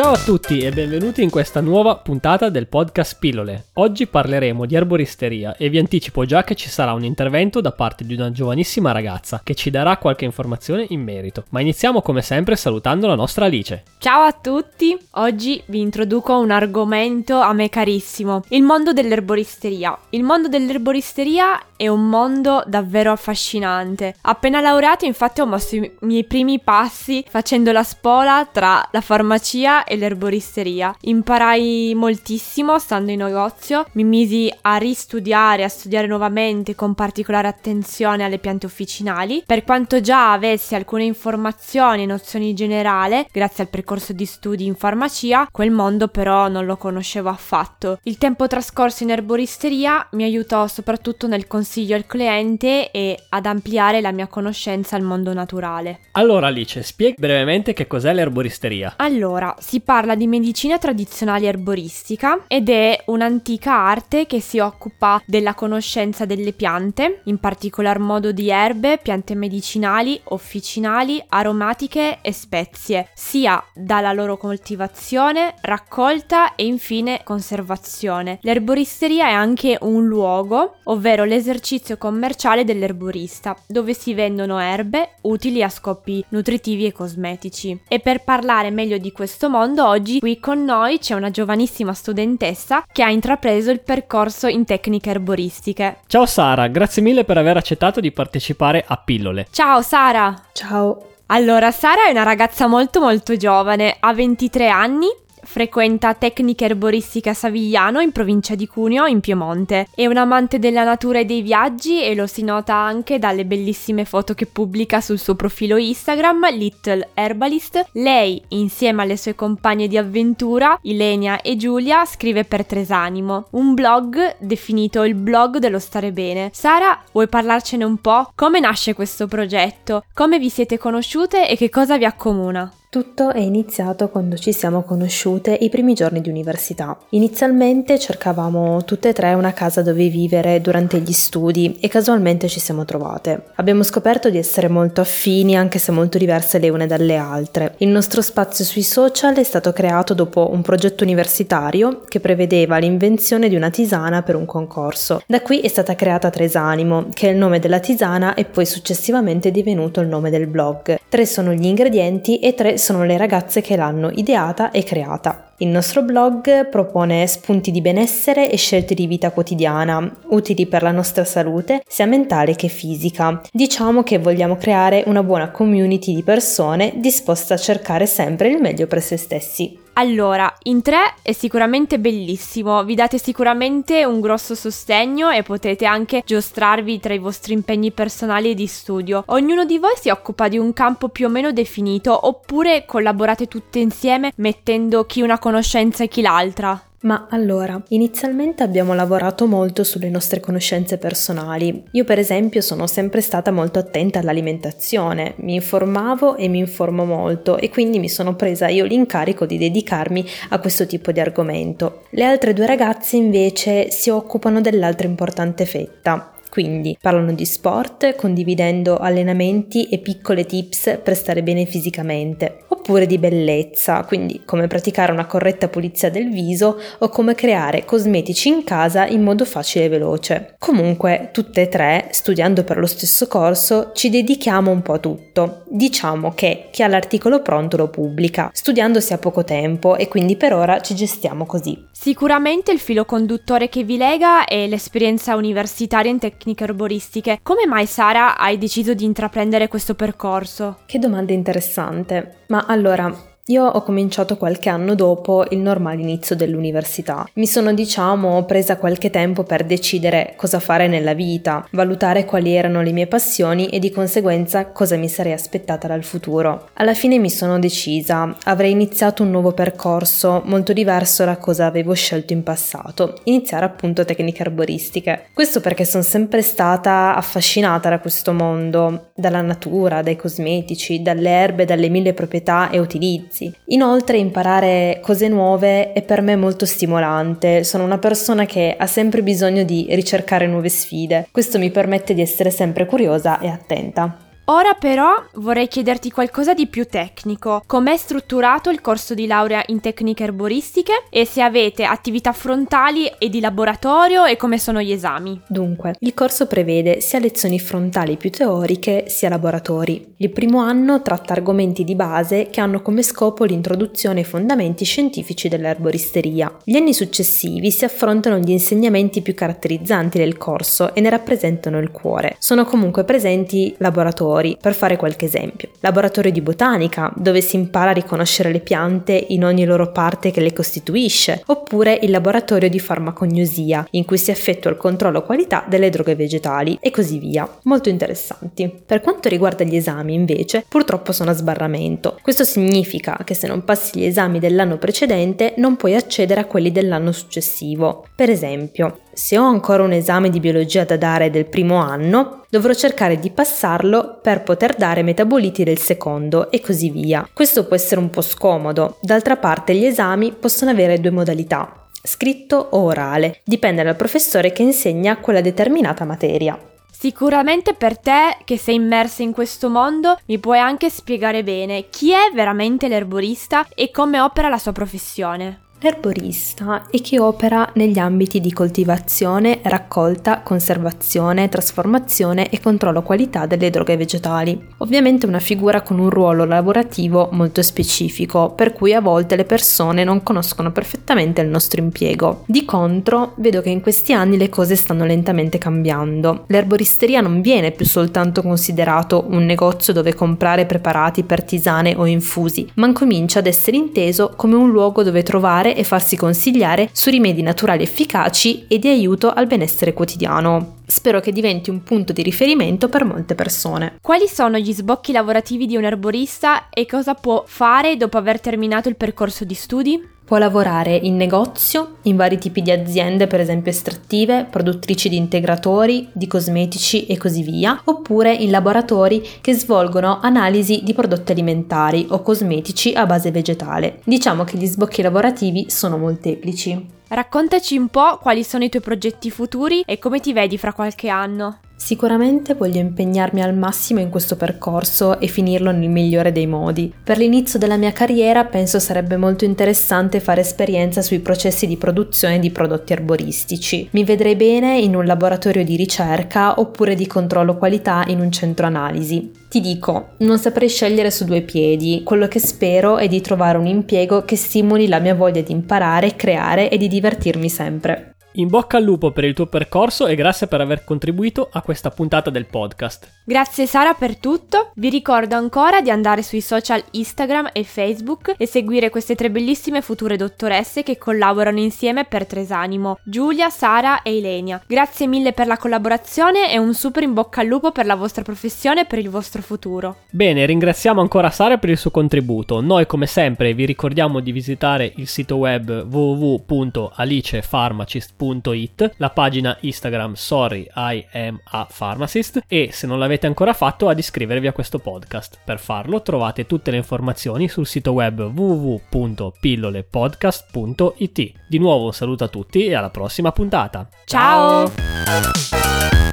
Ciao a tutti e benvenuti in questa nuova puntata del podcast Pillole. Oggi parleremo di erboristeria e vi anticipo già che ci sarà un intervento da parte di una giovanissima ragazza che ci darà qualche informazione in merito. Ma iniziamo come sempre salutando la nostra Alice. Ciao a tutti, oggi vi introduco un argomento a me carissimo, il mondo dell'erboristeria. Il mondo dell'erboristeria è un mondo davvero affascinante. Appena laureata infatti ho mosso i miei primi passi facendo la spola tra la farmacia e l'erboristeria. Imparai moltissimo stando in negozio, mi misi a ristudiare, a studiare nuovamente con particolare attenzione alle piante officinali. Per quanto già avessi alcune informazioni e nozioni generali, grazie al percorso di studi in farmacia, quel mondo però non lo conoscevo affatto. Il tempo trascorso in erboristeria mi aiutò soprattutto nel consiglio al cliente e ad ampliare la mia conoscenza al mondo naturale. Allora Alice, spieghi brevemente che cos'è l'erboristeria. Allora, si parla di medicina tradizionale erboristica ed è un'antica arte che si occupa della conoscenza delle piante, in particolar modo di erbe, piante medicinali, officinali, aromatiche e spezie, sia dalla loro coltivazione, raccolta e infine conservazione. L'erboristeria è anche un luogo, ovvero l'esercizio commerciale dell'erborista, dove si vendono erbe utili a scopi nutritivi e cosmetici. E per parlare meglio di questo mondo mondo, oggi qui con noi c'è una giovanissima studentessa che ha intrapreso il percorso in tecniche erboristiche. Ciao Sara, grazie mille per aver accettato di partecipare a Pillole. Ciao Sara! Ciao! Allora, Sara è una ragazza molto molto giovane, ha 23 anni, frequenta Tecnica Erboristica Savigliano in provincia di Cuneo, in Piemonte. È un amante della natura e dei viaggi e lo si nota anche dalle bellissime foto che pubblica sul suo profilo Instagram Little Herbalist. Lei, insieme alle sue compagne di avventura, Ilenia e Giulia, scrive per Tresanimo, un blog definito il blog dello stare bene. Sara, vuoi parlarcene un po'? Come nasce questo progetto? Come vi siete conosciute e che cosa vi accomuna? Tutto è iniziato quando ci siamo conosciute i primi giorni di università. Inizialmente cercavamo tutte e tre una casa dove vivere durante gli studi e casualmente ci siamo trovate. Abbiamo scoperto di essere molto affini anche se molto diverse le une dalle altre. Il nostro spazio sui social è stato creato dopo un progetto universitario che prevedeva l'invenzione di una tisana per un concorso. Da qui è stata creata Tresanimo, che è il nome della tisana e poi successivamente divenuto il nome del blog. Tre sono gli ingredienti e tre sono le ragazze che l'hanno ideata e creata. Il nostro blog propone spunti di benessere e scelte di vita quotidiana, utili per la nostra salute, sia mentale che fisica. Diciamo che vogliamo creare una buona community di persone disposte a cercare sempre il meglio per se stessi. Allora, in tre è sicuramente bellissimo, vi date sicuramente un grosso sostegno e potete anche giostrarvi tra i vostri impegni personali e di studio. Ognuno di voi si occupa di un campo più o meno definito oppure collaborate tutte insieme mettendo chi una conoscenza e chi l'altra. Ma allora, inizialmente abbiamo lavorato molto sulle nostre conoscenze personali. Io per esempio sono sempre stata molto attenta all'alimentazione, mi informavo e mi informo molto e quindi mi sono presa io l'incarico di dedicarmi a questo tipo di argomento. Le altre due ragazze invece si occupano dell'altra importante fetta, quindi parlano di sport condividendo allenamenti e piccole tips per stare bene fisicamente, oppure di bellezza, quindi come praticare una corretta pulizia del viso o come creare cosmetici in casa in modo facile e veloce. Comunque, tutte e tre, studiando per lo stesso corso, ci dedichiamo un po' a tutto. Diciamo che chi ha l'articolo pronto lo pubblica, studiando si ha poco tempo e quindi per ora ci gestiamo così. Sicuramente il filo conduttore che vi lega è l'esperienza universitaria in tecniche erboristiche. Come mai Sara hai deciso di intraprendere questo percorso? Che domanda interessante. Ma allora, allora, io ho cominciato qualche anno dopo il normale inizio dell'università. Mi sono, diciamo, presa qualche tempo per decidere cosa fare nella vita, valutare quali erano le mie passioni e di conseguenza cosa mi sarei aspettata dal futuro. Alla fine mi sono decisa, avrei iniziato un nuovo percorso molto diverso da cosa avevo scelto in passato, iniziare appunto tecniche arboristiche. Questo perché sono sempre stata affascinata da questo mondo, dalla natura, dai cosmetici, dalle erbe, dalle mille proprietà e utilizzi servizi. Inoltre imparare cose nuove è per me molto stimolante, sono una persona che ha sempre bisogno di ricercare nuove sfide, questo mi permette di essere sempre curiosa e attenta. Ora però vorrei chiederti qualcosa di più tecnico. Com'è strutturato il corso di laurea in tecniche erboristiche e se avete attività frontali e di laboratorio e come sono gli esami? Dunque, il corso prevede sia lezioni frontali più teoriche sia laboratori. Il primo anno tratta argomenti di base che hanno come scopo l'introduzione ai fondamenti scientifici dell'erboristeria. Gli anni successivi si affrontano gli insegnamenti più caratterizzanti del corso e ne rappresentano il cuore. Sono comunque presenti laboratori per fare qualche esempio. Laboratorio di botanica, dove si impara a riconoscere le piante in ogni loro parte che le costituisce, oppure il laboratorio di farmacognosia, in cui si effettua il controllo qualità delle droghe vegetali e così via. Molto interessanti. Per quanto riguarda gli esami, invece, purtroppo sono a sbarramento. Questo significa che se non passi gli esami dell'anno precedente non puoi accedere a quelli dell'anno successivo. Per esempio, se ho ancora un esame di biologia da dare del primo anno, dovrò cercare di passarlo per poter dare metaboliti del secondo e così via. Questo può essere un po' scomodo, d'altra parte gli esami possono avere due modalità, scritto o orale, dipende dal professore che insegna quella determinata materia. Sicuramente per te che sei immersa in questo mondo mi puoi anche spiegare bene chi è veramente l'erborista e come opera la sua professione. L'erborista è chi opera negli ambiti di coltivazione, raccolta, conservazione, trasformazione e controllo qualità delle droghe vegetali. Ovviamente una figura con un ruolo lavorativo molto specifico, per cui a volte le persone non conoscono perfettamente il nostro impiego. Di contro, vedo che in questi anni le cose stanno lentamente cambiando. L'erboristeria non viene più soltanto considerato un negozio dove comprare preparati per tisane o infusi, ma comincia ad essere inteso come un luogo dove trovare e farsi consigliare su rimedi naturali efficaci e di aiuto al benessere quotidiano. Spero che diventi un punto di riferimento per molte persone. Quali sono gli sbocchi lavorativi di un erborista e cosa può fare dopo aver terminato il percorso di studi? Può lavorare in negozio, in vari tipi di aziende, per esempio estrattive, produttrici di integratori, di cosmetici e così via, oppure in laboratori che svolgono analisi di prodotti alimentari o cosmetici a base vegetale. Diciamo che gli sbocchi lavorativi sono molteplici. Raccontaci un po' quali sono i tuoi progetti futuri e come ti vedi fra qualche anno. Sicuramente voglio impegnarmi al massimo in questo percorso e finirlo nel migliore dei modi. Per l'inizio della mia carriera penso sarebbe molto interessante fare esperienza sui processi di produzione di prodotti arboristici. Mi vedrei bene in un laboratorio di ricerca oppure di controllo qualità in un centro analisi. Ti dico, non saprei scegliere su due piedi, quello che spero è di trovare un impiego che stimoli la mia voglia di imparare, creare e di divertirmi sempre. In bocca al lupo per il tuo percorso e grazie per aver contribuito a questa puntata del podcast. Grazie Sara per tutto. Vi ricordo ancora di andare sui social Instagram e Facebook e seguire queste tre bellissime future dottoresse che collaborano insieme per Tresanimo, Giulia, Sara e Ilenia. Grazie mille per la collaborazione e un super in bocca al lupo per la vostra professione e per il vostro futuro. Bene, ringraziamo ancora Sara per il suo contributo. Noi come sempre vi ricordiamo di visitare il sito web www.alicefarmacist.com pharmacist.it, la pagina Instagram Sorry I am a pharmacist e se non l'avete ancora fatto ad iscrivervi a questo podcast. Per farlo trovate tutte le informazioni sul sito web www.pillolepodcast.it. Di nuovo un saluto a tutti e alla prossima puntata. Ciao! Ciao.